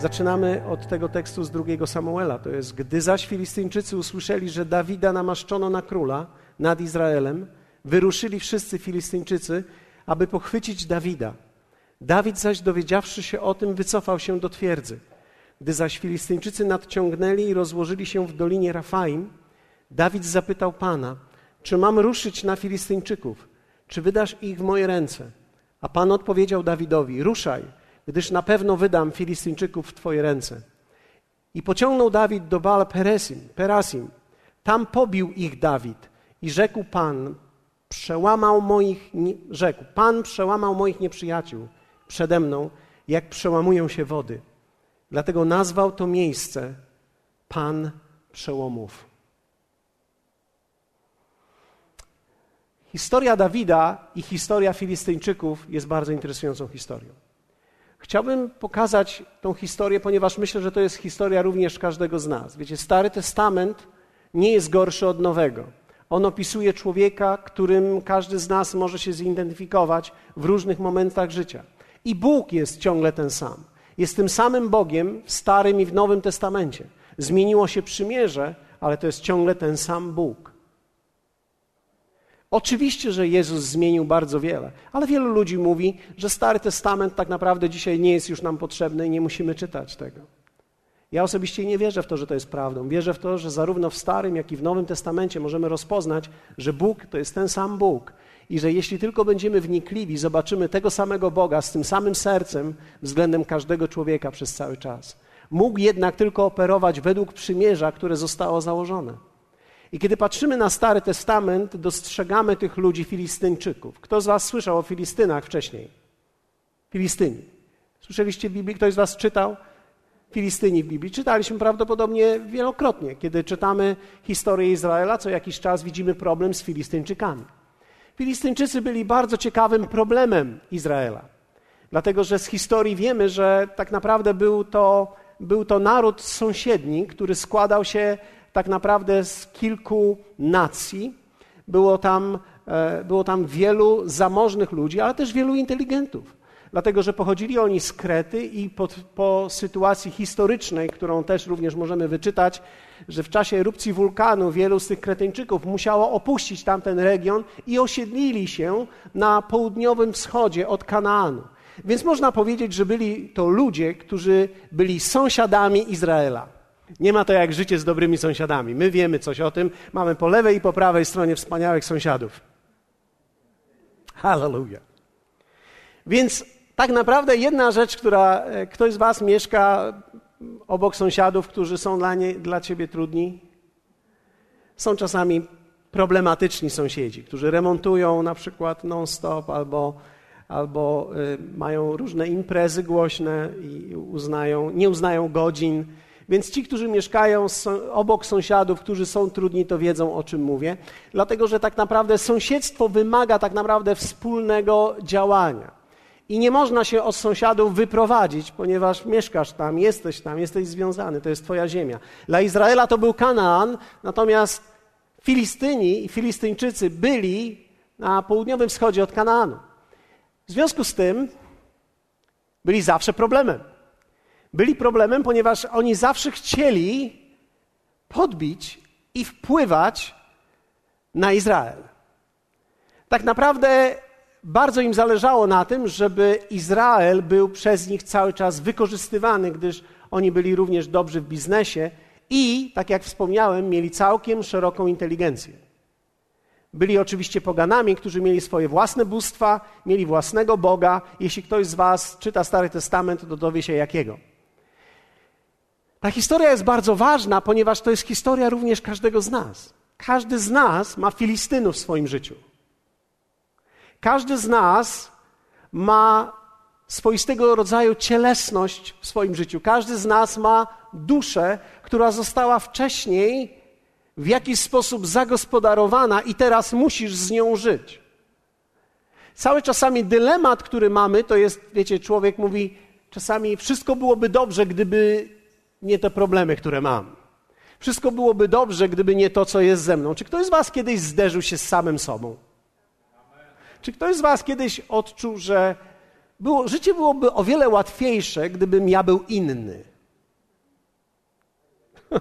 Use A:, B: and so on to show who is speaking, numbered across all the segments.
A: Zaczynamy od tego tekstu z drugiego Samuela. To jest, gdy zaś Filistyńczycy usłyszeli, że Dawida namaszczono na króla nad Izraelem, wyruszyli wszyscy Filistyńczycy, aby pochwycić Dawida. Dawid zaś, dowiedziawszy się o tym, wycofał się do twierdzy. Gdy zaś Filistyńczycy nadciągnęli i rozłożyli się w dolinie Rafaim, Dawid zapytał Pana, czy mam ruszyć na Filistyńczyków, czy wydasz ich w moje ręce? A Pan odpowiedział Dawidowi, ruszaj, gdyż na pewno wydam Filistyńczyków w twoje ręce. I pociągnął Dawid do Baal Peresim, Perasim. Tam pobił ich Dawid i rzekł Pan, przełamał moich, rzekł, Pan przełamał moich nieprzyjaciół przede mną, jak przełamują się wody. Dlatego nazwał to miejsce Pan przełomów. Historia Dawida i historia Filistyńczyków jest bardzo interesującą historią. Chciałbym pokazać tą historię, ponieważ myślę, że to jest historia również każdego z nas. Wiecie, Stary Testament nie jest gorszy od Nowego. On opisuje człowieka, którym każdy z nas może się zidentyfikować w różnych momentach życia. I Bóg jest ciągle ten sam. Jest tym samym Bogiem w Starym i w Nowym Testamencie. Zmieniło się przymierze, ale to jest ciągle ten sam Bóg. Oczywiście, że Jezus zmienił bardzo wiele, ale wielu ludzi mówi, że Stary Testament tak naprawdę dzisiaj nie jest już nam potrzebny i nie musimy czytać tego. Ja osobiście nie wierzę w to, że to jest prawdą. Wierzę w to, że zarówno w Starym, jak i w Nowym Testamencie możemy rozpoznać, że Bóg to jest ten sam Bóg i że jeśli tylko będziemy wnikliwi, zobaczymy tego samego Boga z tym samym sercem względem każdego człowieka przez cały czas. Mógł jednak tylko operować według przymierza, które zostało założone. I kiedy patrzymy na Stary Testament, dostrzegamy tych ludzi Filistyńczyków. Kto z Was słyszał o Filistynach wcześniej? Filistyni. Słyszeliście w Biblii? Ktoś z Was czytał? Filistyni w Biblii. Czytaliśmy prawdopodobnie wielokrotnie. Kiedy czytamy historię Izraela, co jakiś czas widzimy problem z Filistyńczykami. Filistyńczycy byli bardzo ciekawym problemem Izraela. Dlatego, że z historii wiemy, że tak naprawdę był to, był to naród sąsiedni, który składał się tak naprawdę z kilku nacji. Było tam, e, było tam wielu zamożnych ludzi, ale też wielu inteligentów. Dlatego, że pochodzili oni z Krety i po, po sytuacji historycznej, którą też również możemy wyczytać, że w czasie erupcji wulkanu wielu z tych Kretyńczyków musiało opuścić tamten region i osiedlili się na południowym wschodzie od Kanaanu. Więc można powiedzieć, że byli to ludzie, którzy byli sąsiadami Izraela. Nie ma to jak życie z dobrymi sąsiadami. My wiemy coś o tym. Mamy po lewej i po prawej stronie wspaniałych sąsiadów. Hallelujah. Więc tak naprawdę jedna rzecz, która e, ktoś z Was mieszka obok sąsiadów, którzy są dla, nie, dla Ciebie trudni, są czasami problematyczni sąsiedzi, którzy remontują na przykład non-stop albo, albo y, mają różne imprezy głośne i uznają, nie uznają godzin. Więc ci, którzy mieszkają obok sąsiadów, którzy są trudni, to wiedzą, o czym mówię. Dlatego, że tak naprawdę sąsiedztwo wymaga tak naprawdę wspólnego działania. I nie można się od sąsiadów wyprowadzić, ponieważ mieszkasz tam, jesteś tam, jesteś związany, to jest Twoja ziemia. Dla Izraela to był Kanaan, natomiast Filistyni i Filistyńczycy byli na południowym wschodzie od Kanaanu. W związku z tym byli zawsze problemem. Byli problemem, ponieważ oni zawsze chcieli podbić i wpływać na Izrael. Tak naprawdę bardzo im zależało na tym, żeby Izrael był przez nich cały czas wykorzystywany, gdyż oni byli również dobrzy w biznesie i, tak jak wspomniałem, mieli całkiem szeroką inteligencję. Byli oczywiście poganami, którzy mieli swoje własne bóstwa, mieli własnego Boga. Jeśli ktoś z Was czyta Stary Testament, to dowie się jakiego. Ta historia jest bardzo ważna, ponieważ to jest historia również każdego z nas. Każdy z nas ma Filistynów w swoim życiu. Każdy z nas ma swoistego rodzaju cielesność w swoim życiu. Każdy z nas ma duszę, która została wcześniej w jakiś sposób zagospodarowana i teraz musisz z nią żyć. Cały czasami dylemat, który mamy, to jest, wiecie, człowiek mówi, czasami wszystko byłoby dobrze, gdyby nie te problemy, które mam. Wszystko byłoby dobrze, gdyby nie to, co jest ze mną. Czy ktoś z Was kiedyś zderzył się z samym sobą? Czy ktoś z Was kiedyś odczuł, że było, życie byłoby o wiele łatwiejsze, gdybym ja był inny?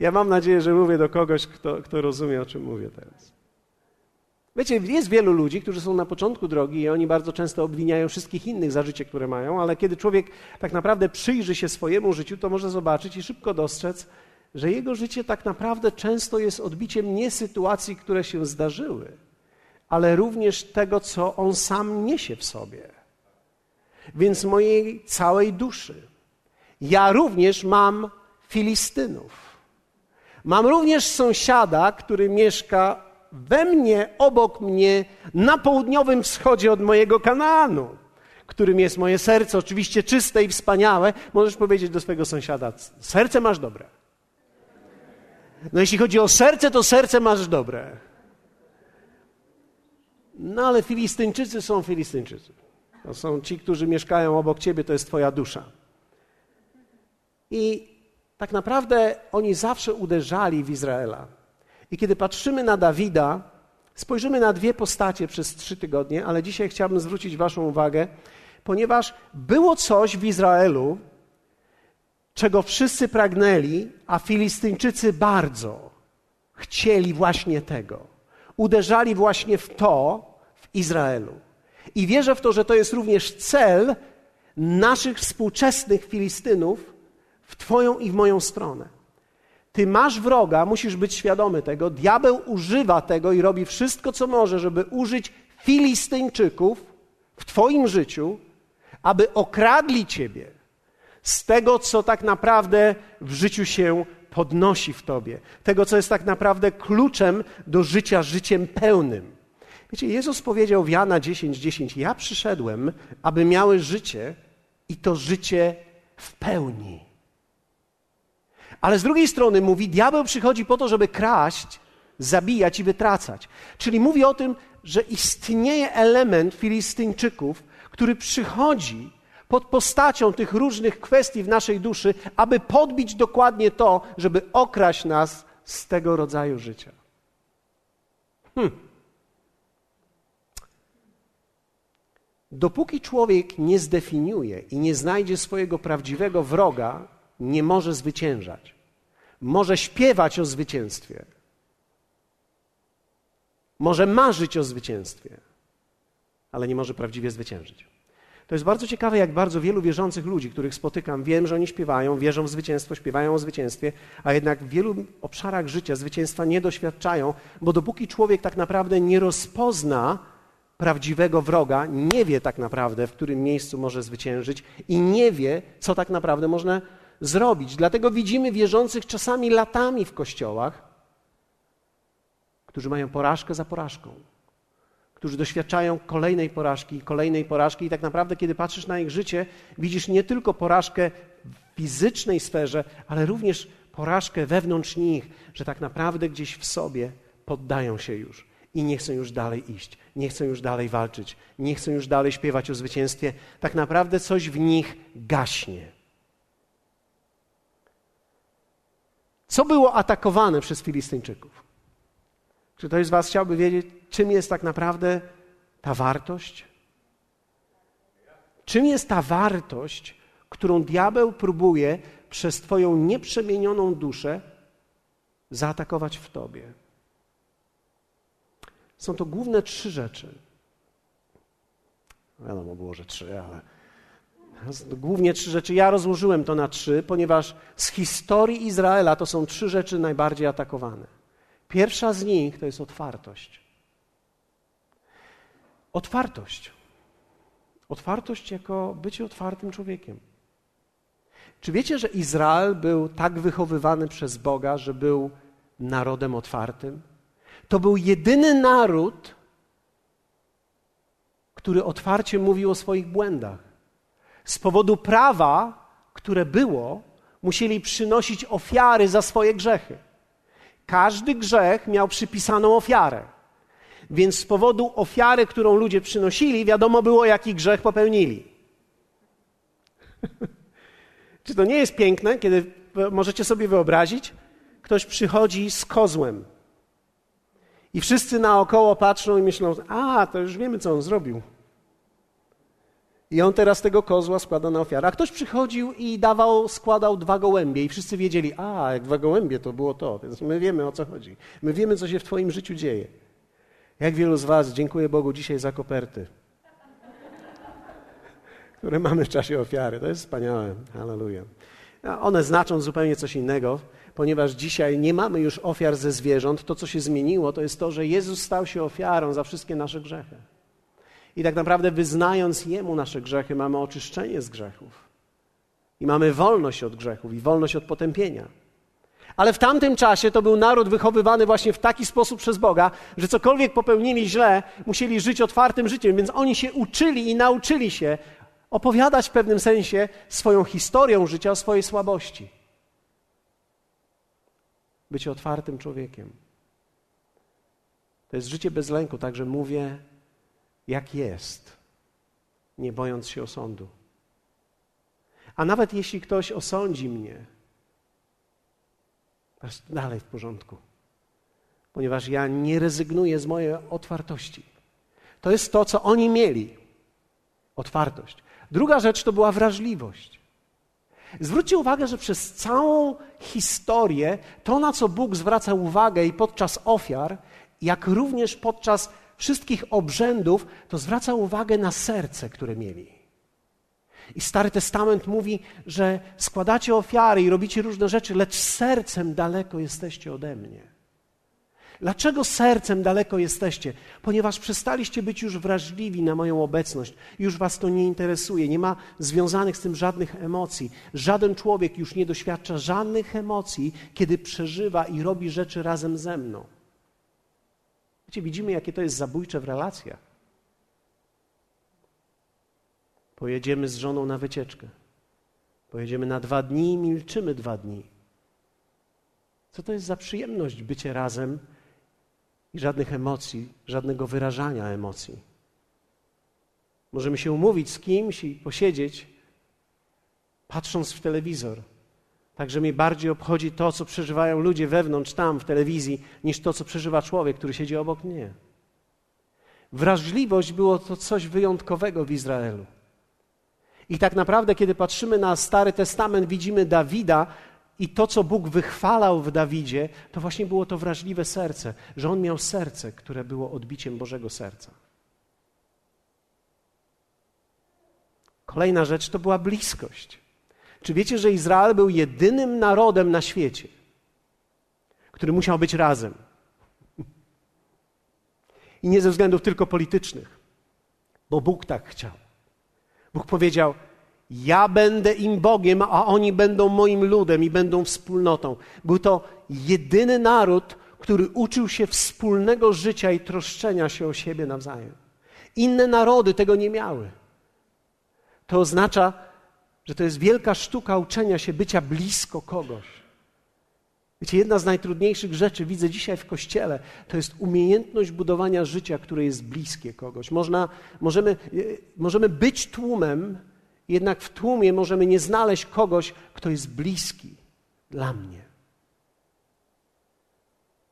A: ja mam nadzieję, że mówię do kogoś, kto, kto rozumie, o czym mówię teraz. Wiecie, jest wielu ludzi, którzy są na początku drogi i oni bardzo często obwiniają wszystkich innych za życie, które mają, ale kiedy człowiek tak naprawdę przyjrzy się swojemu życiu, to może zobaczyć i szybko dostrzec, że jego życie tak naprawdę często jest odbiciem nie sytuacji, które się zdarzyły, ale również tego, co on sam niesie w sobie. Więc mojej całej duszy. Ja również mam Filistynów. Mam również sąsiada, który mieszka we mnie, obok mnie, na południowym wschodzie od mojego Kanaanu, którym jest moje serce, oczywiście czyste i wspaniałe. Możesz powiedzieć do swojego sąsiada: Serce masz dobre. No, jeśli chodzi o serce, to serce masz dobre. No, ale Filistyńczycy są Filistyńczycy. To są ci, którzy mieszkają obok ciebie, to jest Twoja dusza. I tak naprawdę oni zawsze uderzali w Izraela. I kiedy patrzymy na Dawida, spojrzymy na dwie postacie przez trzy tygodnie, ale dzisiaj chciałbym zwrócić Waszą uwagę, ponieważ było coś w Izraelu, czego wszyscy pragnęli, a Filistyńczycy bardzo chcieli właśnie tego. Uderzali właśnie w to w Izraelu. I wierzę w to, że to jest również cel naszych współczesnych Filistynów w Twoją i w moją stronę. Ty masz wroga, musisz być świadomy tego. Diabeł używa tego i robi wszystko, co może, żeby użyć Filistyńczyków w Twoim życiu, aby okradli Ciebie z tego, co tak naprawdę w życiu się podnosi w Tobie, tego, co jest tak naprawdę kluczem do życia życiem pełnym. Wiecie, Jezus powiedział w Jana 10:10: 10, Ja przyszedłem, aby miały życie i to życie w pełni. Ale z drugiej strony mówi, diabeł przychodzi po to, żeby kraść, zabijać i wytracać. Czyli mówi o tym, że istnieje element Filistyńczyków, który przychodzi pod postacią tych różnych kwestii w naszej duszy, aby podbić dokładnie to, żeby okraść nas z tego rodzaju życia. Hmm. Dopóki człowiek nie zdefiniuje i nie znajdzie swojego prawdziwego wroga, nie może zwyciężać. Może śpiewać o zwycięstwie. Może marzyć o zwycięstwie, ale nie może prawdziwie zwyciężyć. To jest bardzo ciekawe, jak bardzo wielu wierzących ludzi, których spotykam, wiem, że oni śpiewają, wierzą w zwycięstwo, śpiewają o zwycięstwie, a jednak w wielu obszarach życia zwycięstwa nie doświadczają, bo dopóki człowiek tak naprawdę nie rozpozna prawdziwego wroga, nie wie tak naprawdę, w którym miejscu może zwyciężyć i nie wie, co tak naprawdę można zrobić. Dlatego widzimy wierzących czasami latami w kościołach, którzy mają porażkę za porażką, którzy doświadczają kolejnej porażki, kolejnej porażki, i tak naprawdę, kiedy patrzysz na ich życie, widzisz nie tylko porażkę w fizycznej sferze, ale również porażkę wewnątrz nich, że tak naprawdę gdzieś w sobie poddają się już i nie chcą już dalej iść, nie chcą już dalej walczyć, nie chcą już dalej śpiewać o zwycięstwie. Tak naprawdę coś w nich gaśnie. Co było atakowane przez Filistyńczyków? Czy ktoś z Was chciałby wiedzieć, czym jest tak naprawdę ta wartość? Czym jest ta wartość, którą diabeł próbuje przez Twoją nieprzemienioną duszę zaatakować w Tobie? Są to główne trzy rzeczy. Wiadomo było, że trzy, ale Głównie trzy rzeczy. Ja rozłożyłem to na trzy, ponieważ z historii Izraela to są trzy rzeczy najbardziej atakowane. Pierwsza z nich to jest otwartość. Otwartość. Otwartość jako bycie otwartym człowiekiem. Czy wiecie, że Izrael był tak wychowywany przez Boga, że był narodem otwartym? To był jedyny naród, który otwarcie mówił o swoich błędach. Z powodu prawa, które było, musieli przynosić ofiary za swoje grzechy. Każdy grzech miał przypisaną ofiarę. Więc z powodu ofiary, którą ludzie przynosili, wiadomo było, jaki grzech popełnili. Czy to nie jest piękne, kiedy możecie sobie wyobrazić, ktoś przychodzi z kozłem i wszyscy naokoło patrzą i myślą, a, to już wiemy, co on zrobił. I on teraz tego kozła składa na ofiarę. A ktoś przychodził i dawał, składał dwa gołębie i wszyscy wiedzieli, a jak dwa gołębie to było to, więc my wiemy o co chodzi. My wiemy, co się w twoim życiu dzieje. Jak wielu z was, dziękuję Bogu dzisiaj za koperty, które mamy w czasie ofiary. To jest wspaniałe. Hallelujah. One znaczą zupełnie coś innego, ponieważ dzisiaj nie mamy już ofiar ze zwierząt. To, co się zmieniło, to jest to, że Jezus stał się ofiarą za wszystkie nasze grzechy. I tak naprawdę wyznając Jemu nasze grzechy, mamy oczyszczenie z grzechów. I mamy wolność od grzechów i wolność od potępienia. Ale w tamtym czasie to był naród wychowywany właśnie w taki sposób przez Boga, że cokolwiek popełnili źle, musieli żyć otwartym życiem, więc oni się uczyli i nauczyli się opowiadać w pewnym sensie swoją historią życia o swojej słabości. Być otwartym człowiekiem. To jest życie bez lęku, także mówię jak jest, nie bojąc się osądu. A nawet jeśli ktoś osądzi mnie, jest dalej w porządku, ponieważ ja nie rezygnuję z mojej otwartości. To jest to, co oni mieli otwartość. Druga rzecz to była wrażliwość. Zwróćcie uwagę, że przez całą historię to, na co Bóg zwraca uwagę i podczas ofiar, jak również podczas wszystkich obrzędów, to zwraca uwagę na serce, które mieli. I Stary Testament mówi, że składacie ofiary i robicie różne rzeczy, lecz sercem daleko jesteście ode mnie. Dlaczego sercem daleko jesteście? Ponieważ przestaliście być już wrażliwi na moją obecność. Już was to nie interesuje. Nie ma związanych z tym żadnych emocji. Żaden człowiek już nie doświadcza żadnych emocji, kiedy przeżywa i robi rzeczy razem ze mną. Wiecie, widzimy, jakie to jest zabójcze w relacjach. Pojedziemy z żoną na wycieczkę. Pojedziemy na dwa dni i milczymy dwa dni. Co to jest za przyjemność bycie razem i żadnych emocji, żadnego wyrażania emocji? Możemy się umówić z kimś i posiedzieć, patrząc w telewizor, Także mnie bardziej obchodzi to, co przeżywają ludzie wewnątrz, tam w telewizji, niż to, co przeżywa człowiek, który siedzi obok mnie. Wrażliwość było to coś wyjątkowego w Izraelu. I tak naprawdę, kiedy patrzymy na Stary Testament, widzimy Dawida i to, co Bóg wychwalał w Dawidzie, to właśnie było to wrażliwe serce, że on miał serce, które było odbiciem Bożego serca. Kolejna rzecz to była bliskość. Czy wiecie, że Izrael był jedynym narodem na świecie, który musiał być razem? I nie ze względów tylko politycznych, bo Bóg tak chciał. Bóg powiedział: Ja będę im Bogiem, a oni będą moim ludem i będą wspólnotą. Był to jedyny naród, który uczył się wspólnego życia i troszczenia się o siebie nawzajem. Inne narody tego nie miały. To oznacza, że to jest wielka sztuka uczenia się bycia blisko kogoś. Wiecie, jedna z najtrudniejszych rzeczy, widzę dzisiaj w kościele, to jest umiejętność budowania życia, które jest bliskie kogoś. Można, możemy, możemy być tłumem, jednak w tłumie możemy nie znaleźć kogoś, kto jest bliski dla mnie.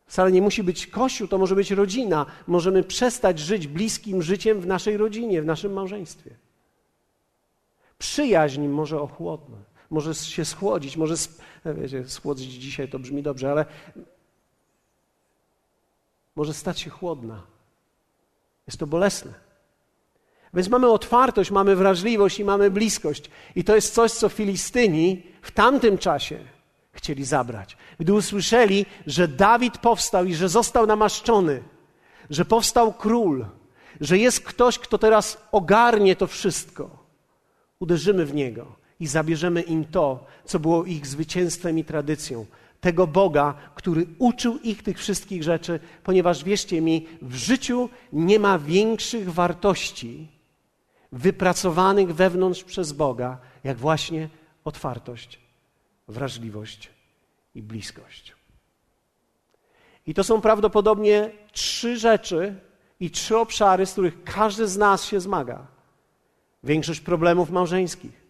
A: Wcale nie musi być kościół, to może być rodzina. Możemy przestać żyć bliskim życiem w naszej rodzinie, w naszym małżeństwie. Przyjaźń może ochłodnąć, może się schłodzić, może, e, wiecie, schłodzić dzisiaj to brzmi dobrze, ale może stać się chłodna. Jest to bolesne. Więc mamy otwartość, mamy wrażliwość i mamy bliskość. I to jest coś, co Filistyni w tamtym czasie chcieli zabrać. Gdy usłyszeli, że Dawid powstał i że został namaszczony, że powstał król, że jest ktoś, kto teraz ogarnie to wszystko, uderzymy w Niego i zabierzemy im to, co było ich zwycięstwem i tradycją. Tego Boga, który uczył ich tych wszystkich rzeczy, ponieważ wierzcie mi, w życiu nie ma większych wartości wypracowanych wewnątrz przez Boga, jak właśnie otwartość, wrażliwość i bliskość. I to są prawdopodobnie trzy rzeczy i trzy obszary, z których każdy z nas się zmaga większość problemów małżeńskich.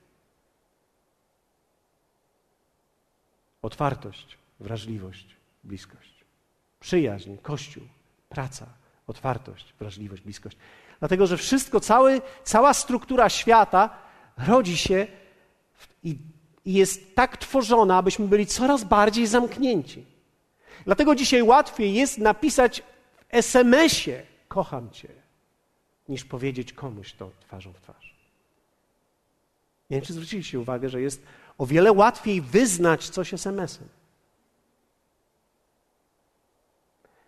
A: Otwartość, wrażliwość, bliskość. Przyjaźń, kościół, praca, otwartość, wrażliwość, bliskość. Dlatego, że wszystko, cały, cała struktura świata rodzi się i, i jest tak tworzona, abyśmy byli coraz bardziej zamknięci. Dlatego dzisiaj łatwiej jest napisać w SMS-ie kocham Cię, niż powiedzieć komuś to twarzą w twarz. Nie wiem, czy zwróciliście uwagę, że jest o wiele łatwiej wyznać coś SMS-em.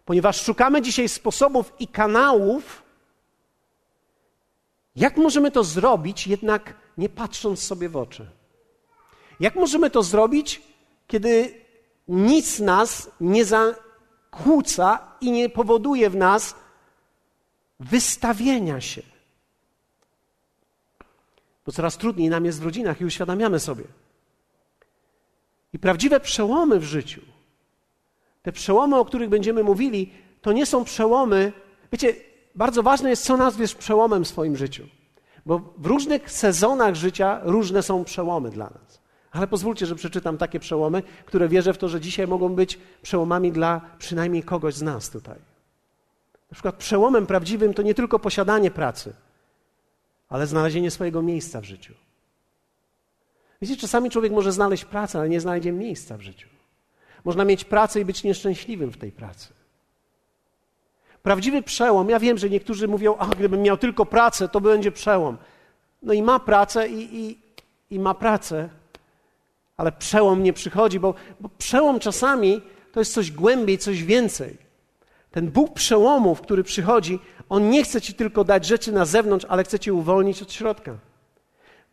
A: Ponieważ szukamy dzisiaj sposobów i kanałów, jak możemy to zrobić, jednak nie patrząc sobie w oczy. Jak możemy to zrobić, kiedy nic nas nie zakłóca i nie powoduje w nas wystawienia się? Bo coraz trudniej nam jest w rodzinach i uświadamiamy sobie. I prawdziwe przełomy w życiu, te przełomy, o których będziemy mówili, to nie są przełomy. Wiecie, bardzo ważne jest, co nazwiesz przełomem w swoim życiu. Bo w różnych sezonach życia różne są przełomy dla nas. Ale pozwólcie, że przeczytam takie przełomy, które wierzę w to, że dzisiaj mogą być przełomami dla przynajmniej kogoś z nas tutaj. Na przykład przełomem prawdziwym to nie tylko posiadanie pracy, ale znalezienie swojego miejsca w życiu. Wiecie, czasami człowiek może znaleźć pracę, ale nie znajdzie miejsca w życiu. Można mieć pracę i być nieszczęśliwym w tej pracy. Prawdziwy przełom, ja wiem, że niektórzy mówią, a gdybym miał tylko pracę, to będzie przełom. No i ma pracę i, i, i ma pracę, ale przełom nie przychodzi, bo, bo przełom czasami to jest coś głębiej, coś więcej. Ten Bóg przełomów, który przychodzi, on nie chce ci tylko dać rzeczy na zewnątrz, ale chce cię uwolnić od środka.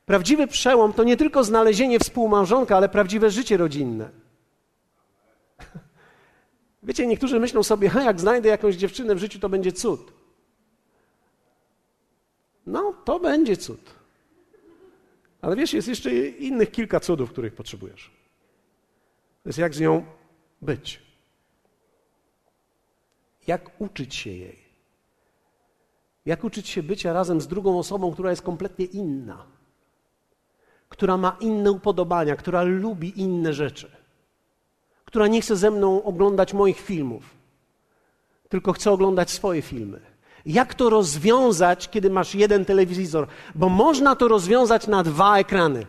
A: Prawdziwy przełom to nie tylko znalezienie współmałżonka, ale prawdziwe życie rodzinne. Wiecie, niektórzy myślą sobie, ha, jak znajdę jakąś dziewczynę w życiu, to będzie cud. No, to będzie cud. Ale wiesz, jest jeszcze innych kilka cudów, których potrzebujesz. To jest jak z nią być. Jak uczyć się jej. Jak uczyć się bycia razem z drugą osobą, która jest kompletnie inna, która ma inne upodobania, która lubi inne rzeczy, która nie chce ze mną oglądać moich filmów, tylko chce oglądać swoje filmy. Jak to rozwiązać, kiedy masz jeden telewizor? Bo można to rozwiązać na dwa ekrany.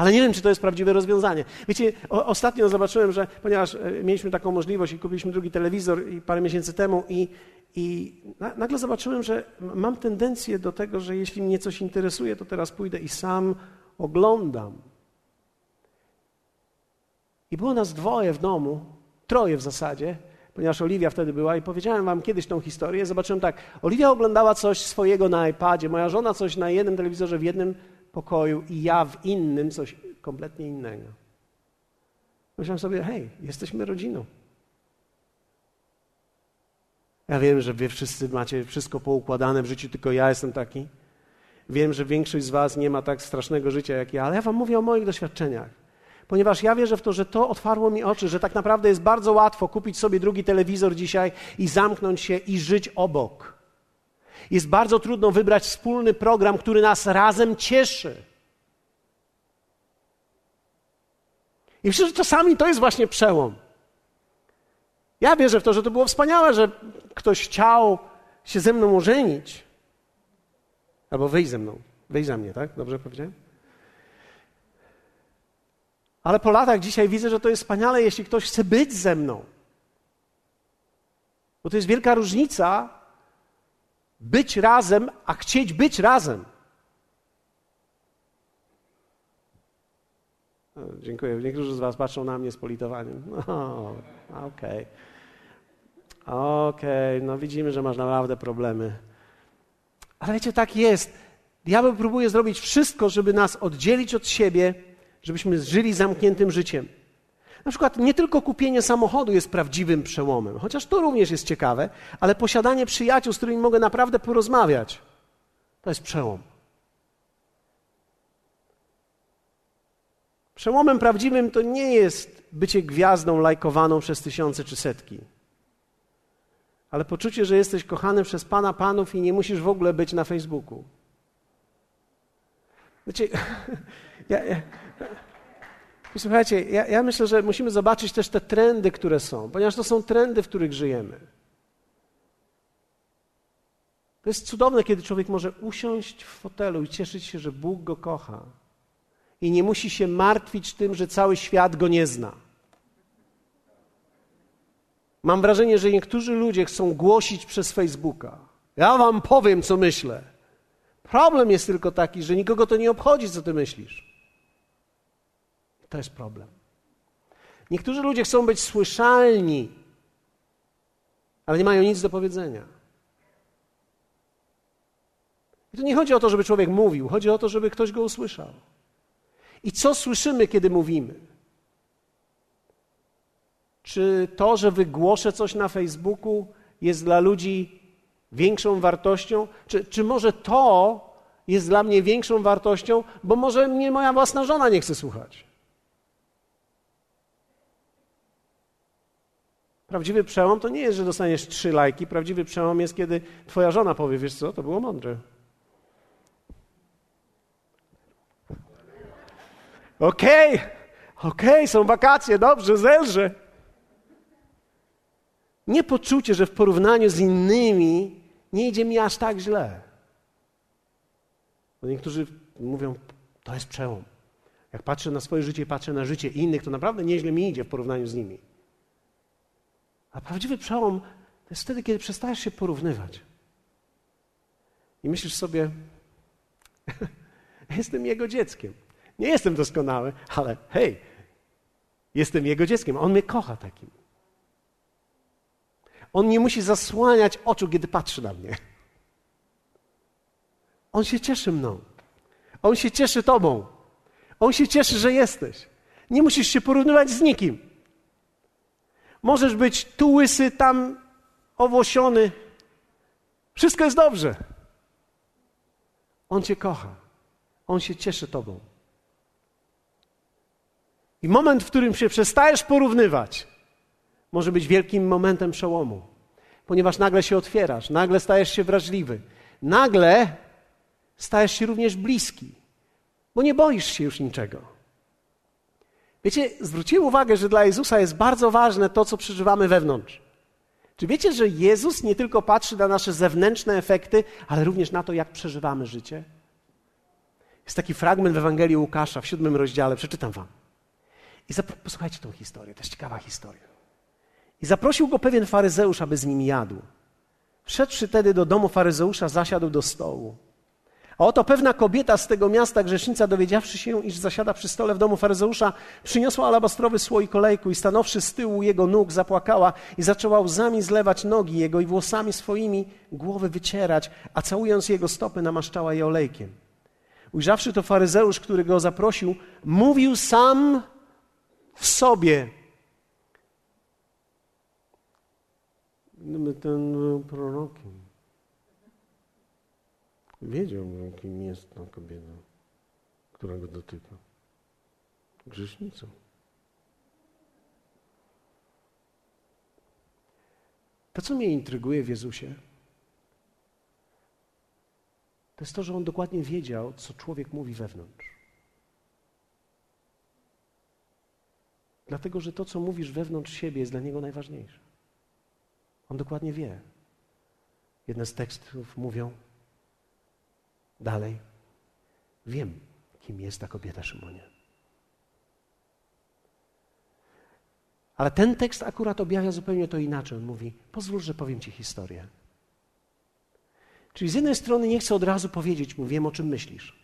A: Ale nie wiem, czy to jest prawdziwe rozwiązanie. Wiecie, o, ostatnio zobaczyłem, że ponieważ e, mieliśmy taką możliwość i kupiliśmy drugi telewizor parę miesięcy temu i, i na, nagle zobaczyłem, że mam tendencję do tego, że jeśli mnie coś interesuje, to teraz pójdę i sam oglądam. I było nas dwoje w domu, troje w zasadzie, ponieważ Oliwia wtedy była i powiedziałem wam kiedyś tą historię. Zobaczyłem tak, Oliwia oglądała coś swojego na iPadzie, moja żona coś na jednym telewizorze w jednym pokoju i ja w innym coś kompletnie innego. Myślałem sobie, hej, jesteśmy rodziną. Ja wiem, że wy wszyscy macie wszystko poukładane w życiu, tylko ja jestem taki. Wiem, że większość z was nie ma tak strasznego życia jak ja, ale ja wam mówię o moich doświadczeniach. Ponieważ ja wierzę w to, że to otwarło mi oczy, że tak naprawdę jest bardzo łatwo kupić sobie drugi telewizor dzisiaj i zamknąć się i żyć obok. Jest bardzo trudno wybrać wspólny program, który nas razem cieszy. I myślę, że czasami to jest właśnie przełom. Ja wierzę w to, że to było wspaniałe, że ktoś chciał się ze mną ożenić. Albo wyjść ze mną. Wyjść za mnie, tak? Dobrze powiedziałem? Ale po latach dzisiaj widzę, że to jest wspaniale, jeśli ktoś chce być ze mną. Bo to jest wielka różnica być razem, a chcieć być razem. O, dziękuję. Niektórzy z Was patrzą na mnie z politowaniem. No, okej. Okay. Okej, okay, no widzimy, że masz naprawdę problemy. Ale wiecie, tak jest. Diabeł próbuje zrobić wszystko, żeby nas oddzielić od siebie, żebyśmy żyli zamkniętym życiem. Na przykład nie tylko kupienie samochodu jest prawdziwym przełomem, chociaż to również jest ciekawe, ale posiadanie przyjaciół, z którymi mogę naprawdę porozmawiać, to jest przełom. Przełomem prawdziwym to nie jest bycie gwiazdą lajkowaną przez tysiące czy setki, ale poczucie, że jesteś kochany przez Pana Panów i nie musisz w ogóle być na Facebooku. Wiecie, ja, ja, Słuchajcie, ja, ja myślę, że musimy zobaczyć też te trendy, które są, ponieważ to są trendy, w których żyjemy. To jest cudowne, kiedy człowiek może usiąść w fotelu i cieszyć się, że Bóg go kocha. I nie musi się martwić tym, że cały świat go nie zna. Mam wrażenie, że niektórzy ludzie chcą głosić przez Facebooka. Ja wam powiem, co myślę. Problem jest tylko taki, że nikogo to nie obchodzi, co ty myślisz. To jest problem. Niektórzy ludzie chcą być słyszalni, ale nie mają nic do powiedzenia. I tu nie chodzi o to, żeby człowiek mówił, chodzi o to, żeby ktoś go usłyszał. I co słyszymy, kiedy mówimy? Czy to, że wygłoszę coś na Facebooku, jest dla ludzi większą wartością? Czy, czy może to jest dla mnie większą wartością, bo może mnie moja własna żona nie chce słuchać? Prawdziwy przełom to nie jest, że dostaniesz trzy lajki. Prawdziwy przełom jest, kiedy twoja żona powie, wiesz co, to było mądre. Okej, okay, okej, okay, są wakacje, dobrze, zelżę. Nie poczucie, że w porównaniu z innymi nie idzie mi aż tak źle. Bo niektórzy mówią, to jest przełom. Jak patrzę na swoje życie i patrzę na życie innych, to naprawdę nieźle mi idzie w porównaniu z nimi. A prawdziwy przełom to jest wtedy, kiedy przestajesz się porównywać. I myślisz sobie, jestem jego dzieckiem. Nie jestem doskonały, ale hej, jestem jego dzieckiem. On mnie kocha takim. On nie musi zasłaniać oczu, kiedy patrzy na mnie. On się cieszy mną. On się cieszy Tobą. On się cieszy, że jesteś. Nie musisz się porównywać z nikim. Możesz być tu łysy, tam owłosiony. Wszystko jest dobrze. On Cię kocha. On się cieszy Tobą. I moment, w którym się przestajesz porównywać, może być wielkim momentem przełomu, ponieważ nagle się otwierasz, nagle stajesz się wrażliwy, nagle stajesz się również bliski, bo nie boisz się już niczego. Wiecie, zwróciłem uwagę, że dla Jezusa jest bardzo ważne to, co przeżywamy wewnątrz. Czy wiecie, że Jezus nie tylko patrzy na nasze zewnętrzne efekty, ale również na to, jak przeżywamy życie? Jest taki fragment w Ewangelii Łukasza w siódmym rozdziale, przeczytam wam. I posłuchajcie tą historię, to jest ciekawa historia. I zaprosił go pewien faryzeusz, aby z nim jadł. Wszedłszy tedy do domu faryzeusza, zasiadł do stołu. A oto pewna kobieta z tego miasta, grzesznica, dowiedziawszy się, iż zasiada przy stole w domu faryzeusza, przyniosła alabastrowy słoik olejku i stanowszy z tyłu jego nóg, zapłakała i zaczęła łzami zlewać nogi jego i włosami swoimi głowy wycierać, a całując jego stopy namaszczała je olejkiem. Ujrzawszy to faryzeusz, który go zaprosił, mówił sam w sobie. Był prorokiem, wiedział, kim jest ta kobieta, która go dotyka. Grzesznicą. To, co mnie intryguje w Jezusie, to jest to, że on dokładnie wiedział, co człowiek mówi wewnątrz. Dlatego, że to, co mówisz wewnątrz siebie, jest dla niego najważniejsze. On dokładnie wie. Jedne z tekstów mówią dalej. Wiem, kim jest ta kobieta Szymonie. Ale ten tekst akurat objawia zupełnie to inaczej. On mówi: Pozwól, że powiem ci historię. Czyli z jednej strony nie chcę od razu powiedzieć mu, wiem o czym myślisz,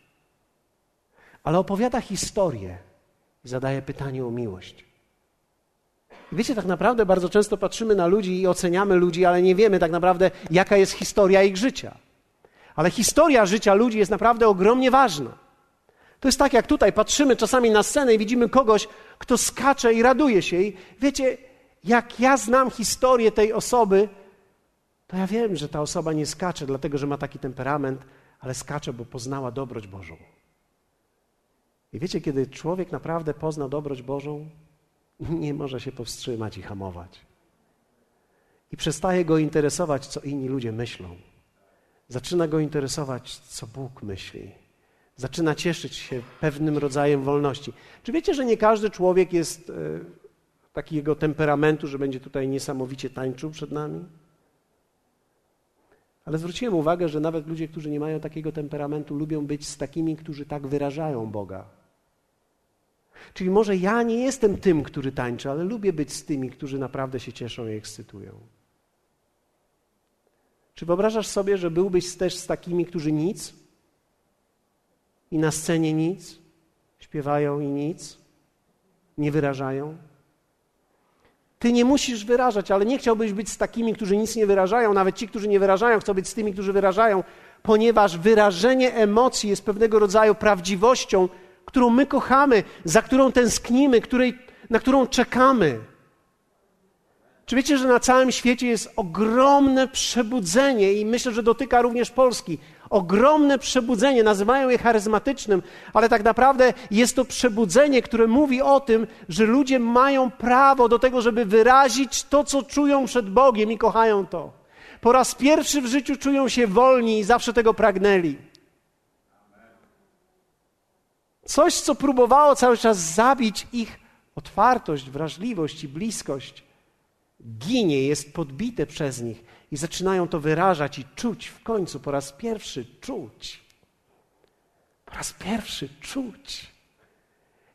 A: ale opowiada historię i zadaje pytanie o miłość. Wiecie, tak naprawdę bardzo często patrzymy na ludzi i oceniamy ludzi, ale nie wiemy tak naprawdę, jaka jest historia ich życia. Ale historia życia ludzi jest naprawdę ogromnie ważna. To jest tak, jak tutaj patrzymy czasami na scenę i widzimy kogoś, kto skacze i raduje się. I wiecie, jak ja znam historię tej osoby, to ja wiem, że ta osoba nie skacze dlatego, że ma taki temperament, ale skacze, bo poznała dobroć Bożą. I wiecie, kiedy człowiek naprawdę pozna dobroć Bożą, nie może się powstrzymać i hamować. I przestaje go interesować, co inni ludzie myślą. Zaczyna go interesować, co Bóg myśli. Zaczyna cieszyć się pewnym rodzajem wolności. Czy wiecie, że nie każdy człowiek jest e, takiego temperamentu, że będzie tutaj niesamowicie tańczył przed nami? Ale zwróciłem uwagę, że nawet ludzie, którzy nie mają takiego temperamentu, lubią być z takimi, którzy tak wyrażają Boga. Czyli może ja nie jestem tym, który tańczy, ale lubię być z tymi, którzy naprawdę się cieszą i ekscytują. Czy wyobrażasz sobie, że byłbyś też z takimi, którzy nic i na scenie nic, śpiewają i nic, nie wyrażają? Ty nie musisz wyrażać, ale nie chciałbyś być z takimi, którzy nic nie wyrażają. Nawet ci, którzy nie wyrażają, chcą być z tymi, którzy wyrażają, ponieważ wyrażenie emocji jest pewnego rodzaju prawdziwością, którą my kochamy, za którą tęsknimy, której, na którą czekamy. Czy wiecie, że na całym świecie jest ogromne przebudzenie i myślę, że dotyka również Polski. Ogromne przebudzenie, nazywają je charyzmatycznym, ale tak naprawdę jest to przebudzenie, które mówi o tym, że ludzie mają prawo do tego, żeby wyrazić to, co czują przed Bogiem i kochają to. Po raz pierwszy w życiu czują się wolni i zawsze tego pragnęli. Coś, co próbowało cały czas zabić ich otwartość, wrażliwość i bliskość, ginie, jest podbite przez nich i zaczynają to wyrażać i czuć w końcu po raz pierwszy czuć. Po raz pierwszy czuć.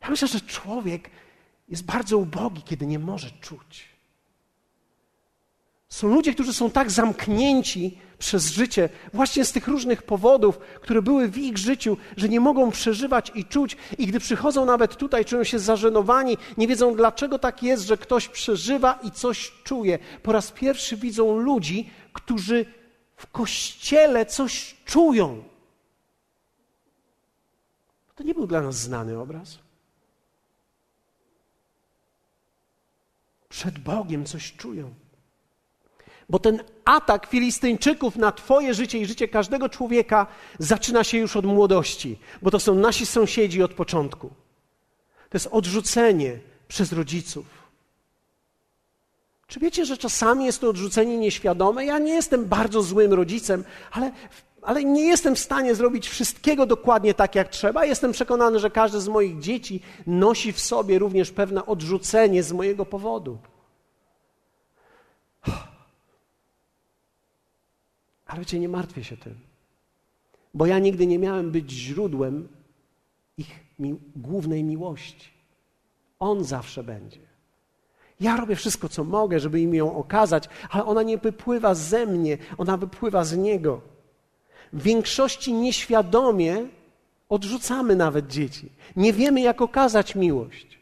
A: Ja myślę, że człowiek jest bardzo ubogi, kiedy nie może czuć. Są ludzie, którzy są tak zamknięci przez życie, właśnie z tych różnych powodów, które były w ich życiu, że nie mogą przeżywać i czuć. I gdy przychodzą nawet tutaj, czują się zażenowani, nie wiedzą, dlaczego tak jest, że ktoś przeżywa i coś czuje. Po raz pierwszy widzą ludzi, którzy w kościele coś czują. To nie był dla nas znany obraz. Przed Bogiem coś czują. Bo ten atak Filistyńczyków na Twoje życie i życie każdego człowieka zaczyna się już od młodości, bo to są nasi sąsiedzi od początku. To jest odrzucenie przez rodziców. Czy wiecie, że czasami jest to odrzucenie nieświadome? Ja nie jestem bardzo złym rodzicem, ale, ale nie jestem w stanie zrobić wszystkiego dokładnie tak, jak trzeba. Jestem przekonany, że każde z moich dzieci nosi w sobie również pewne odrzucenie z mojego powodu. Ale wiecie, nie martwię się tym, bo ja nigdy nie miałem być źródłem ich mi głównej miłości. On zawsze będzie. Ja robię wszystko, co mogę, żeby im ją okazać, ale ona nie wypływa ze mnie, ona wypływa z Niego. W większości nieświadomie odrzucamy nawet dzieci. Nie wiemy, jak okazać miłość.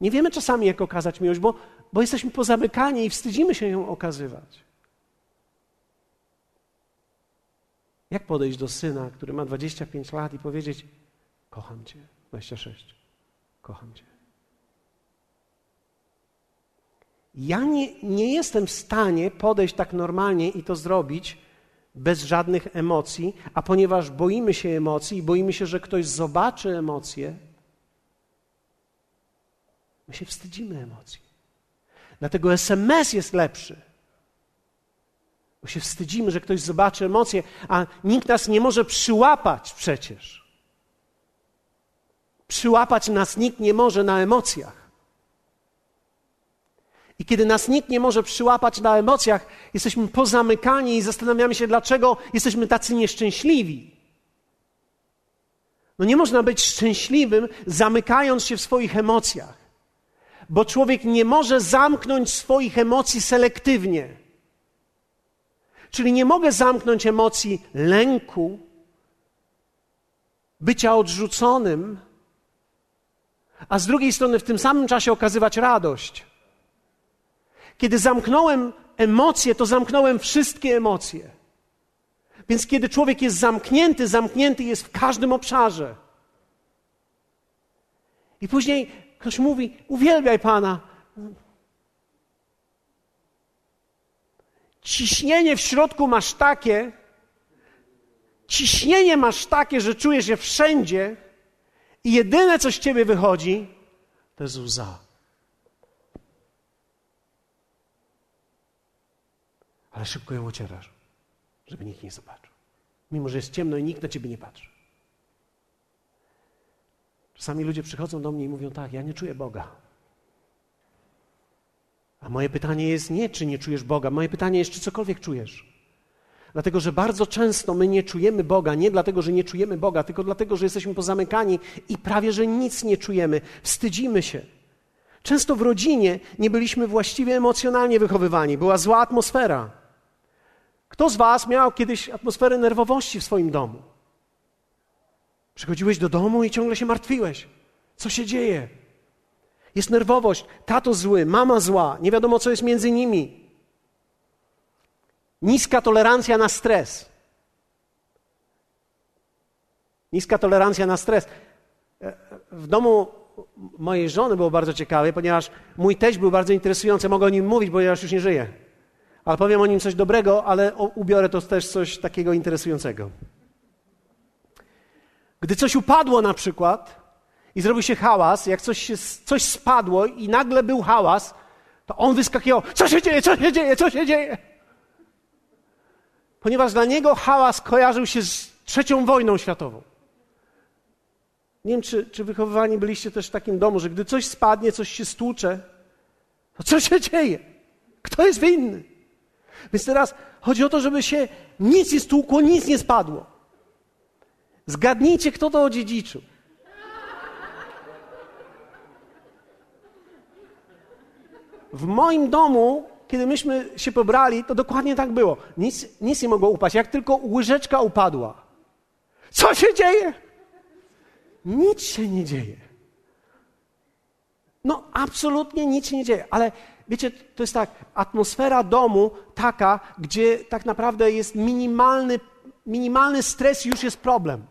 A: Nie wiemy czasami, jak okazać miłość, bo, bo jesteśmy pozamykani i wstydzimy się ją okazywać. Jak podejść do syna, który ma 25 lat i powiedzieć: Kocham cię, 26, kocham cię. Ja nie, nie jestem w stanie podejść tak normalnie i to zrobić bez żadnych emocji, a ponieważ boimy się emocji i boimy się, że ktoś zobaczy emocje, my się wstydzimy emocji. Dlatego SMS jest lepszy. Bo się wstydzimy, że ktoś zobaczy emocje, a nikt nas nie może przyłapać przecież. Przyłapać nas nikt nie może na emocjach. I kiedy nas nikt nie może przyłapać na emocjach, jesteśmy pozamykani i zastanawiamy się, dlaczego jesteśmy tacy nieszczęśliwi. No nie można być szczęśliwym, zamykając się w swoich emocjach, bo człowiek nie może zamknąć swoich emocji selektywnie. Czyli nie mogę zamknąć emocji lęku, bycia odrzuconym, a z drugiej strony w tym samym czasie okazywać radość. Kiedy zamknąłem emocje, to zamknąłem wszystkie emocje. Więc kiedy człowiek jest zamknięty, zamknięty jest w każdym obszarze. I później ktoś mówi: Uwielbiaj Pana. Ciśnienie w środku masz takie, ciśnienie masz takie, że czujesz je wszędzie i jedyne, co z ciebie wychodzi, to jest łza. Ale szybko ją ocierasz, żeby nikt nie zobaczył. Mimo, że jest ciemno i nikt na ciebie nie patrzy. Czasami ludzie przychodzą do mnie i mówią tak, ja nie czuję Boga. A moje pytanie jest nie, czy nie czujesz Boga. Moje pytanie jest, czy cokolwiek czujesz. Dlatego, że bardzo często my nie czujemy Boga, nie dlatego, że nie czujemy Boga, tylko dlatego, że jesteśmy pozamykani i prawie, że nic nie czujemy. Wstydzimy się. Często w rodzinie nie byliśmy właściwie emocjonalnie wychowywani, była zła atmosfera. Kto z Was miał kiedyś atmosferę nerwowości w swoim domu? Przychodziłeś do domu i ciągle się martwiłeś. Co się dzieje? Jest nerwowość, tato zły, mama zła, nie wiadomo co jest między nimi. Niska tolerancja na stres. Niska tolerancja na stres. E, w domu mojej żony było bardzo ciekawe, ponieważ mój teść był bardzo interesujący. Mogę o nim mówić, ja już nie żyję. Ale powiem o nim coś dobrego, ale ubiorę to też coś takiego interesującego. Gdy coś upadło na przykład i zrobił się hałas, jak coś, coś spadło i nagle był hałas, to on wyskakiwał, co się dzieje, co się dzieje, co się dzieje? Ponieważ dla niego hałas kojarzył się z trzecią wojną światową. Nie wiem, czy, czy wychowywani byliście też w takim domu, że gdy coś spadnie, coś się stłucze, to co się dzieje? Kto jest winny? Więc teraz chodzi o to, żeby się nic nie stłukło, nic nie spadło. Zgadnijcie, kto to odziedziczył. W moim domu, kiedy myśmy się pobrali, to dokładnie tak było. Nic, nic nie mogło upaść, jak tylko łyżeczka upadła. Co się dzieje? Nic się nie dzieje. No, absolutnie nic się nie dzieje, ale wiecie, to jest tak, atmosfera domu taka, gdzie tak naprawdę jest minimalny, minimalny stres, już jest problem.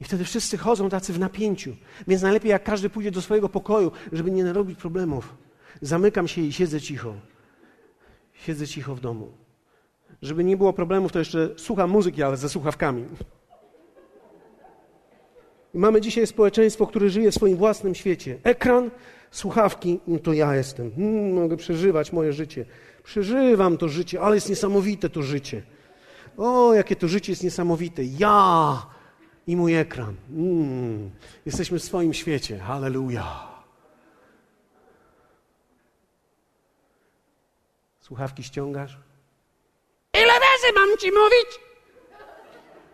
A: I wtedy wszyscy chodzą tacy w napięciu. Więc najlepiej, jak każdy pójdzie do swojego pokoju, żeby nie narobić problemów. Zamykam się i siedzę cicho. Siedzę cicho w domu. Żeby nie było problemów, to jeszcze słucham muzyki, ale ze słuchawkami. I mamy dzisiaj społeczeństwo, które żyje w swoim własnym świecie. Ekran, słuchawki, no to ja jestem. Hmm, mogę przeżywać moje życie. Przeżywam to życie, ale jest niesamowite to życie. O, jakie to życie jest niesamowite. Ja i mój ekran. Mm, jesteśmy w swoim świecie. Halleluja. Słuchawki ściągasz? Ile razy mam ci mówić?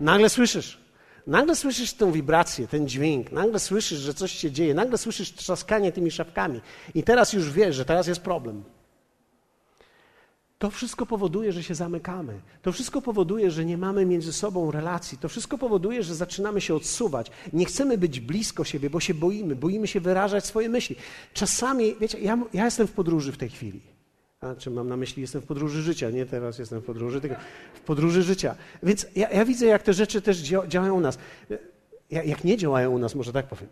A: Nagle słyszysz. Nagle słyszysz tę wibrację, ten dźwięk, nagle słyszysz, że coś się dzieje, nagle słyszysz trzaskanie tymi szafkami i teraz już wiesz, że teraz jest problem. To wszystko powoduje, że się zamykamy. To wszystko powoduje, że nie mamy między sobą relacji. To wszystko powoduje, że zaczynamy się odsuwać. Nie chcemy być blisko siebie, bo się boimy. Boimy się wyrażać swoje myśli. Czasami, wiecie, ja, ja jestem w podróży w tej chwili. Znaczy mam na myśli, jestem w podróży życia, nie teraz jestem w podróży, tylko w podróży życia. Więc ja, ja widzę, jak te rzeczy też dzia działają u nas. Jak nie działają u nas, może tak powiem.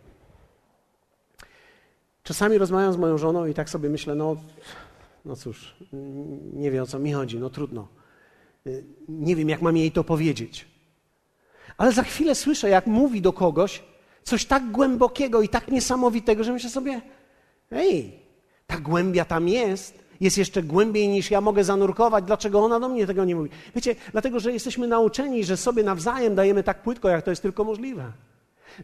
A: Czasami rozmawiam z moją żoną i tak sobie myślę, no, no cóż, nie wie o co mi chodzi, no trudno. Nie wiem, jak mam jej to powiedzieć. Ale za chwilę słyszę, jak mówi do kogoś coś tak głębokiego i tak niesamowitego, że myślę sobie, ej, ta głębia tam jest, jest jeszcze głębiej niż ja mogę zanurkować. Dlaczego ona do mnie tego nie mówi? Wiecie, dlatego, że jesteśmy nauczeni, że sobie nawzajem dajemy tak płytko, jak to jest tylko możliwe.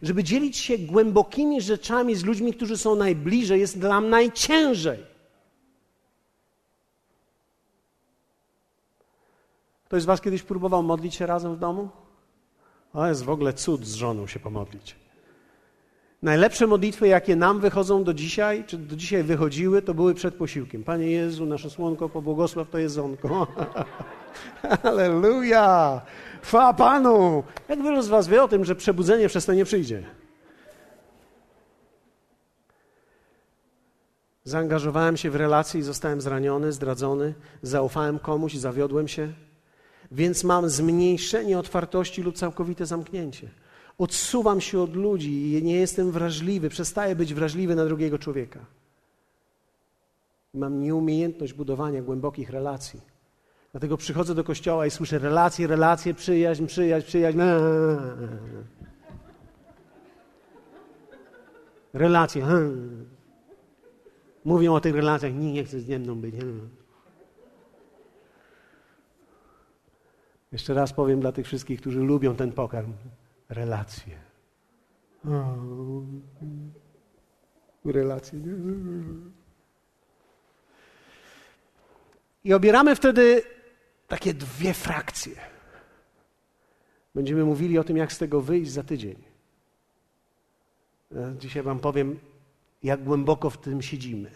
A: Żeby dzielić się głębokimi rzeczami z ludźmi, którzy są najbliżej, jest nam najciężej. Ktoś z Was kiedyś próbował modlić się razem w domu? O, jest w ogóle cud z żoną się pomodlić. Najlepsze modlitwy, jakie nam wychodzą do dzisiaj, czy do dzisiaj wychodziły, to były przed posiłkiem. Panie Jezu, nasze słonko, pobłogosław to jedzonko. Halleluja! Chwała Panu! Jak wielu z was wie o tym, że przebudzenie przez to nie przyjdzie? Zaangażowałem się w relacje i zostałem zraniony, zdradzony, zaufałem komuś, zawiodłem się, więc mam zmniejszenie otwartości lub całkowite zamknięcie odsuwam się od ludzi i nie jestem wrażliwy, przestaję być wrażliwy na drugiego człowieka. Mam nieumiejętność budowania głębokich relacji. Dlatego przychodzę do kościoła i słyszę relacje, relacje, przyjaźń, przyjaźń, przyjaźń. Relacje. Mówią o tych relacjach, nikt nie chce ze mną być. Jeszcze raz powiem dla tych wszystkich, którzy lubią ten pokarm relacje. Relacje. I obieramy wtedy takie dwie frakcje. Będziemy mówili o tym, jak z tego wyjść za tydzień. Dzisiaj Wam powiem, jak głęboko w tym siedzimy.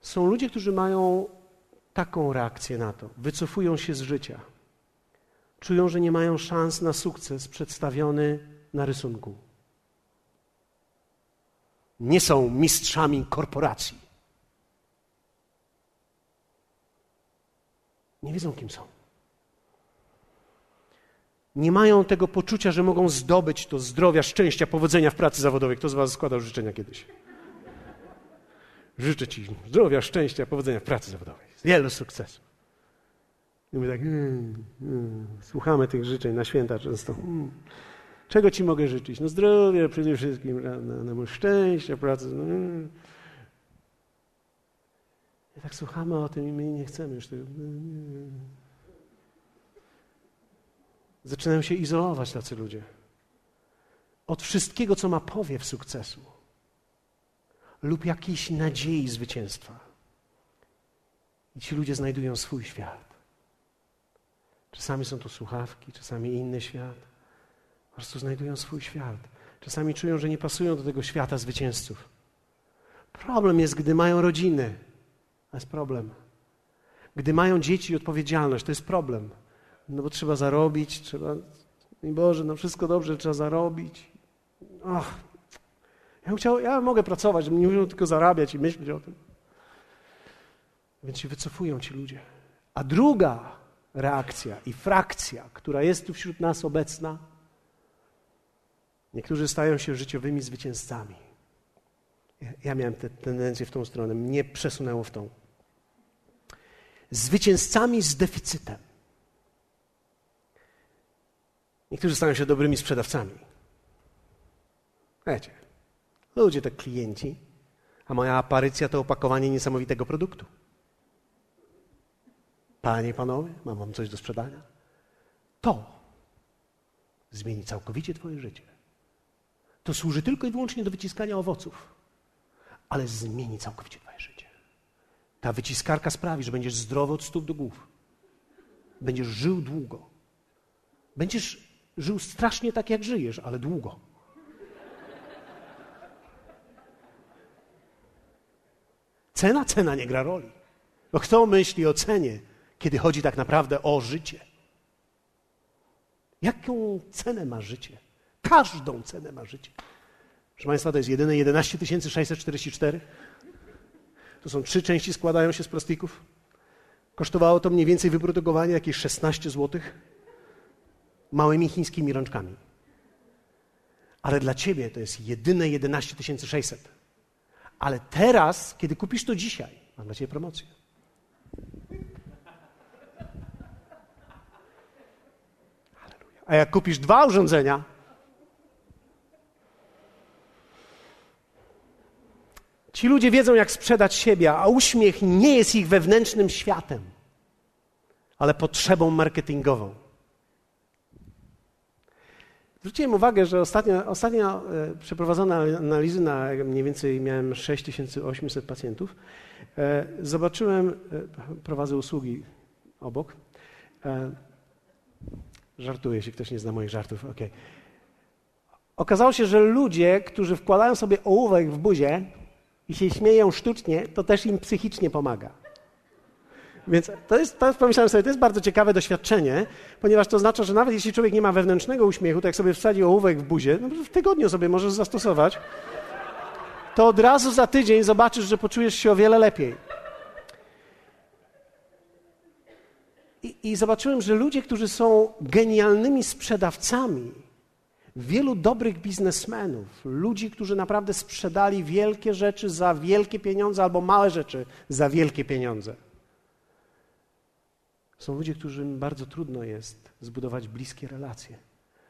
A: Są ludzie, którzy mają taką reakcję na to. Wycofują się z życia. Czują, że nie mają szans na sukces przedstawiony na rysunku. Nie są mistrzami korporacji. Nie wiedzą, kim są. Nie mają tego poczucia, że mogą zdobyć to zdrowia, szczęścia, powodzenia w pracy zawodowej. Kto z Was składał życzenia kiedyś? Życzę Ci zdrowia, szczęścia, powodzenia w pracy zawodowej. Wielu sukcesów. I my tak, mm, mm, słuchamy tych życzeń na święta często. Mm. Czego Ci mogę życzyć? No zdrowia przede wszystkim, no, no, szczęścia, pracy. No, mm. I tak słuchamy o tym i my nie chcemy już tego. Zaczynają się izolować tacy ludzie od wszystkiego, co ma powiew sukcesu lub jakiejś nadziei zwycięstwa. I ci ludzie znajdują swój świat. Czasami są to słuchawki, czasami inny świat. Po prostu znajdują swój świat. Czasami czują, że nie pasują do tego świata zwycięzców. Problem jest, gdy mają rodziny. To jest problem. Gdy mają dzieci i odpowiedzialność, to jest problem. No bo trzeba zarobić, trzeba. I Boże, no wszystko dobrze, trzeba zarobić. Och, ja, chciał, ja mogę pracować, nie muszę tylko zarabiać i myśleć o tym. Więc się wycofują ci ludzie. A druga reakcja i frakcja, która jest tu wśród nas obecna, niektórzy stają się życiowymi zwycięzcami. Ja, miałem tę tendencję w tą stronę, mnie przesunęło w tą. Zwycięzcami z deficytem. Niektórzy stają się dobrymi sprzedawcami. Wiecie, ludzie to klienci, a moja aparycja to opakowanie niesamowitego produktu. Panie i panowie, mam wam coś do sprzedania. To zmieni całkowicie Twoje życie. To służy tylko i wyłącznie do wyciskania owoców, ale zmieni całkowicie Twoje życie. Ta wyciskarka sprawi, że będziesz zdrowy od stóp do głów. Będziesz żył długo. Będziesz żył strasznie tak, jak żyjesz, ale długo. Cena, cena nie gra roli. Bo kto myśli o cenie, kiedy chodzi tak naprawdę o życie? Jaką cenę ma życie? Każdą cenę ma życie. Proszę Państwa, to jest jedyne 11 644. To są trzy części, składają się z plastików. Kosztowało to mniej więcej wyprodukowanie jakieś 16 zł małymi chińskimi rączkami. Ale dla ciebie to jest jedyne 11 600. Ale teraz, kiedy kupisz to dzisiaj, mam dla ciebie promocję. A jak kupisz dwa urządzenia, ci ludzie wiedzą, jak sprzedać siebie, a uśmiech nie jest ich wewnętrznym światem, ale potrzebą marketingową. Zwróciłem uwagę, że ostatnio, ostatnio e, przeprowadzone analizy na mniej więcej miałem 6800 pacjentów. E, zobaczyłem, e, prowadzę usługi obok. Żartuję, jeśli ktoś nie zna moich żartów. Okay. Okazało się, że ludzie, którzy wkładają sobie ołówek w buzię i się śmieją sztucznie, to też im psychicznie pomaga. Więc to jest, to pomyślałem sobie, to jest bardzo ciekawe doświadczenie, ponieważ to oznacza, że nawet jeśli człowiek nie ma wewnętrznego uśmiechu, to jak sobie wsadzi ołówek w buzie, no w tygodniu sobie możesz zastosować, to od razu za tydzień zobaczysz, że poczujesz się o wiele lepiej. I, I, zobaczyłem, że ludzie, którzy są genialnymi sprzedawcami, wielu dobrych biznesmenów, ludzi, którzy naprawdę sprzedali wielkie rzeczy za wielkie pieniądze albo małe rzeczy za wielkie pieniądze są ludzie, którym bardzo trudno jest zbudować bliskie relacje.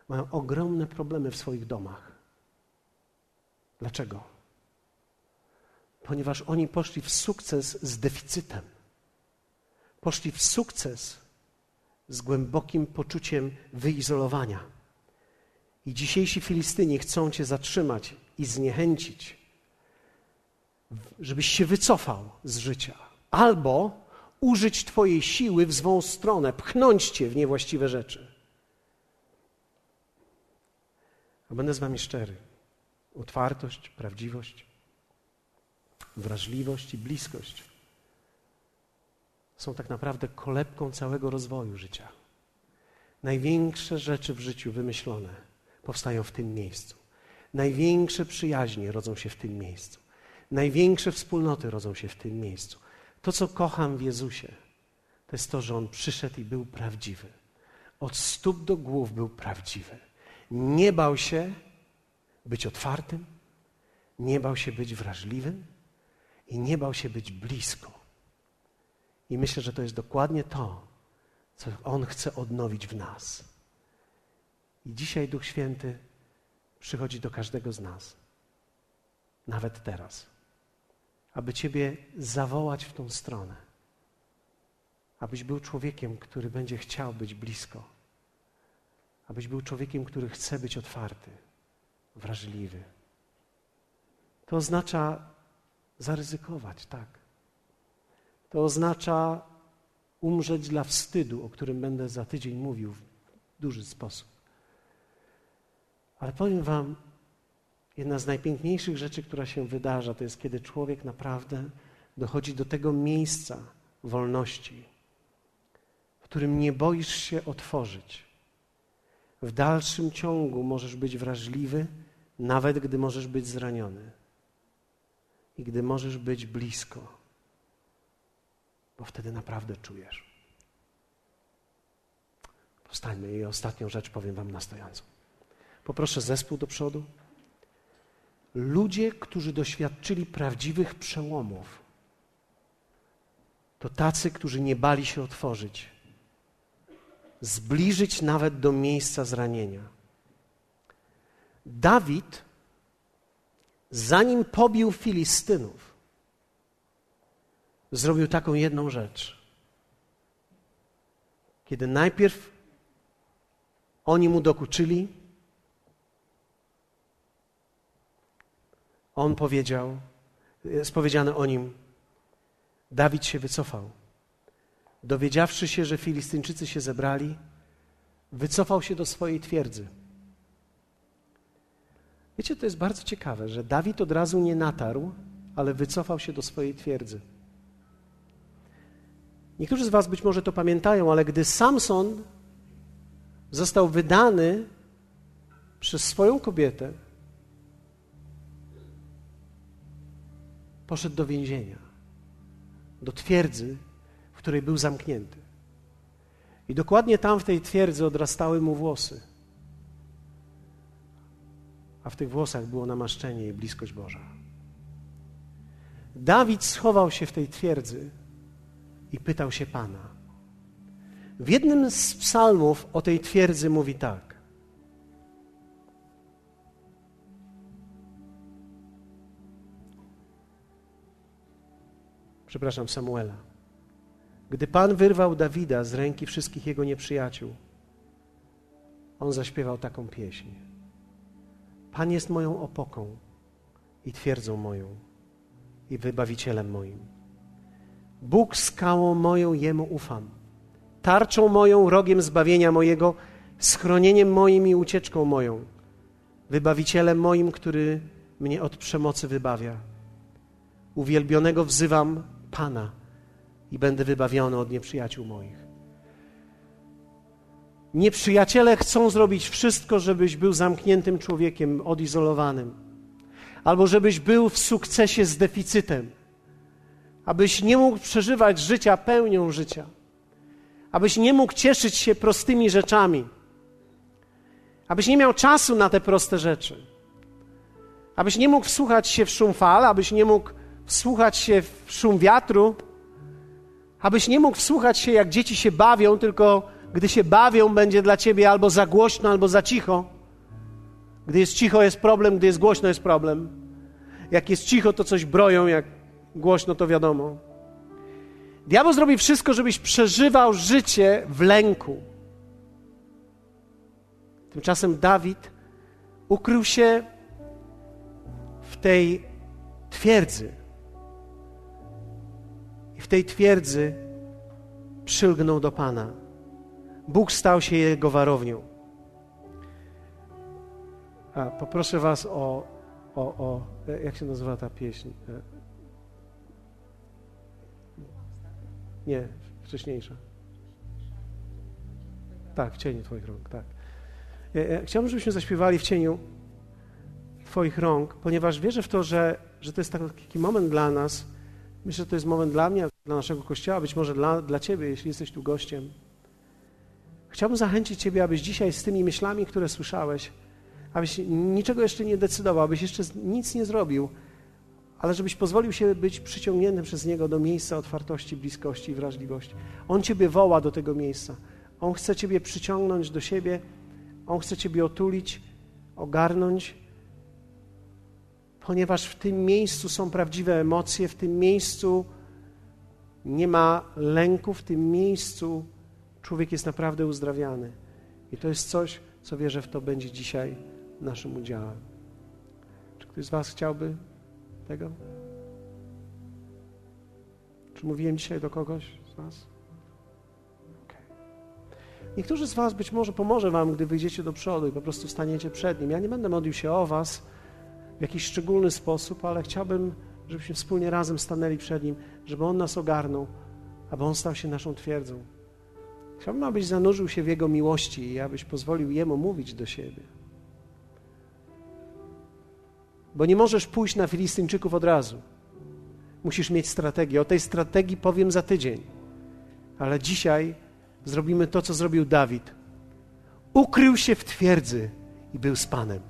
A: Mają ogromne problemy w swoich domach. Dlaczego? Ponieważ oni poszli w sukces z deficytem. Poszli w sukces z głębokim poczuciem wyizolowania. I dzisiejsi Filistyni chcą cię zatrzymać i zniechęcić. żebyś się wycofał z życia, albo użyć Twojej siły w złą stronę, pchnąć Cię w niewłaściwe rzeczy. A będę z Wami szczery. Otwartość, prawdziwość, wrażliwość i bliskość są tak naprawdę kolebką całego rozwoju życia. Największe rzeczy w życiu wymyślone powstają w tym miejscu. Największe przyjaźnie rodzą się w tym miejscu. Największe wspólnoty rodzą się w tym miejscu. To, co kocham w Jezusie, to jest to, że On przyszedł i był prawdziwy. Od stóp do głów był prawdziwy. Nie bał się być otwartym, nie bał się być wrażliwym i nie bał się być blisko. I myślę, że to jest dokładnie to, co On chce odnowić w nas. I dzisiaj Duch Święty przychodzi do każdego z nas, nawet teraz, aby Ciebie zawołać w tą stronę, abyś był człowiekiem, który będzie chciał być blisko, abyś był człowiekiem, który chce być otwarty, wrażliwy. To oznacza zaryzykować, tak. To oznacza umrzeć dla wstydu, o którym będę za tydzień mówił w duży sposób. Ale powiem Wam, jedna z najpiękniejszych rzeczy, która się wydarza, to jest kiedy człowiek naprawdę dochodzi do tego miejsca wolności, w którym nie boisz się otworzyć. W dalszym ciągu możesz być wrażliwy, nawet gdy możesz być zraniony i gdy możesz być blisko, bo wtedy naprawdę czujesz. Powstańmy i ostatnią rzecz powiem Wam na stojąco. Poproszę zespół do przodu. Ludzie, którzy doświadczyli prawdziwych przełomów, to tacy, którzy nie bali się otworzyć, zbliżyć nawet do miejsca zranienia. Dawid zanim pobił Filistynów, zrobił taką jedną rzecz. Kiedy najpierw oni mu dokuczyli, on powiedział, jest powiedziane o nim, Dawid się wycofał. Dowiedziawszy się, że Filistyńczycy się zebrali, wycofał się do swojej twierdzy. Wiecie, to jest bardzo ciekawe, że Dawid od razu nie natarł, ale wycofał się do swojej twierdzy. Niektórzy z Was być może to pamiętają, ale gdy Samson został wydany przez swoją kobietę, poszedł do więzienia, do twierdzy, w której był zamknięty. I dokładnie tam w tej twierdzy odrastały mu włosy a w tych włosach było namaszczenie i bliskość Boża. Dawid schował się w tej twierdzy i pytał się Pana. W jednym z psalmów o tej twierdzy mówi tak. Przepraszam, Samuela. Gdy Pan wyrwał Dawida z ręki wszystkich jego nieprzyjaciół, on zaśpiewał taką pieśń. Pan jest moją opoką i twierdzą moją i wybawicielem moim. Bóg skałą moją, Jemu ufam. Tarczą moją, rogiem zbawienia mojego, schronieniem moim i ucieczką moją. Wybawicielem moim, który mnie od przemocy wybawia. Uwielbionego wzywam Pana i będę wybawiony od nieprzyjaciół moich. Nieprzyjaciele chcą zrobić wszystko, żebyś był zamkniętym człowiekiem, odizolowanym, albo żebyś był w sukcesie z deficytem, abyś nie mógł przeżywać życia pełnią życia, abyś nie mógł cieszyć się prostymi rzeczami, abyś nie miał czasu na te proste rzeczy, abyś nie mógł wsłuchać się w szum fal, abyś nie mógł wsłuchać się w szum wiatru, abyś nie mógł wsłuchać się, jak dzieci się bawią, tylko gdy się bawią, będzie dla ciebie albo za głośno, albo za cicho. Gdy jest cicho, jest problem, gdy jest głośno, jest problem. Jak jest cicho, to coś broją, jak głośno, to wiadomo. Diabeł zrobi wszystko, żebyś przeżywał życie w lęku. Tymczasem Dawid ukrył się w tej twierdzy tej twierdzy przylgnął do Pana. Bóg stał się jego warownią. A, poproszę Was o, o, o. Jak się nazywa ta pieśń? Nie, wcześniejsza. Tak, w cieniu Twoich rąk, tak. Ja, ja chciałbym, żebyśmy zaśpiewali w cieniu Twoich rąk, ponieważ wierzę w to, że, że to jest taki moment dla nas. Myślę, że to jest moment dla mnie, dla naszego kościoła, być może dla, dla Ciebie, jeśli jesteś tu gościem. Chciałbym zachęcić Ciebie, abyś dzisiaj z tymi myślami, które słyszałeś, abyś niczego jeszcze nie decydował, abyś jeszcze nic nie zrobił, ale żebyś pozwolił się być przyciągniętym przez Niego do miejsca otwartości, bliskości i wrażliwości. On Ciebie woła do tego miejsca. On chce Ciebie przyciągnąć do siebie, On chce Ciebie otulić, ogarnąć, ponieważ w tym miejscu są prawdziwe emocje, w tym miejscu nie ma lęku, w tym miejscu człowiek jest naprawdę uzdrawiany. I to jest coś, co wierzę w to będzie dzisiaj naszym udziałem. Czy ktoś z Was chciałby tego? Czy mówiłem dzisiaj do kogoś z Was? Niektórzy z Was być może pomoże Wam, gdy wyjdziecie do przodu i po prostu staniecie przed Nim. Ja nie będę modlił się o Was w jakiś szczególny sposób, ale chciałbym, żebyśmy wspólnie razem stanęli przed Nim, żeby On nas ogarnął, aby On stał się naszą twierdzą. Chciałbym, abyś zanurzył się w Jego miłości i abyś pozwolił Jemu mówić do siebie. Bo nie możesz pójść na Filistyńczyków od razu. Musisz mieć strategię. O tej strategii powiem za tydzień. Ale dzisiaj zrobimy to, co zrobił Dawid. Ukrył się w twierdzy i był z Panem.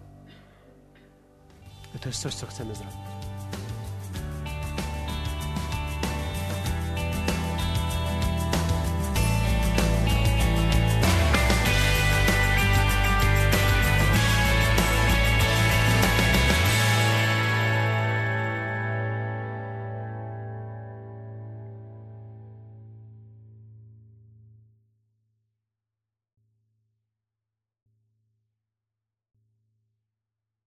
A: I to jest coś, co chcemy zrobić.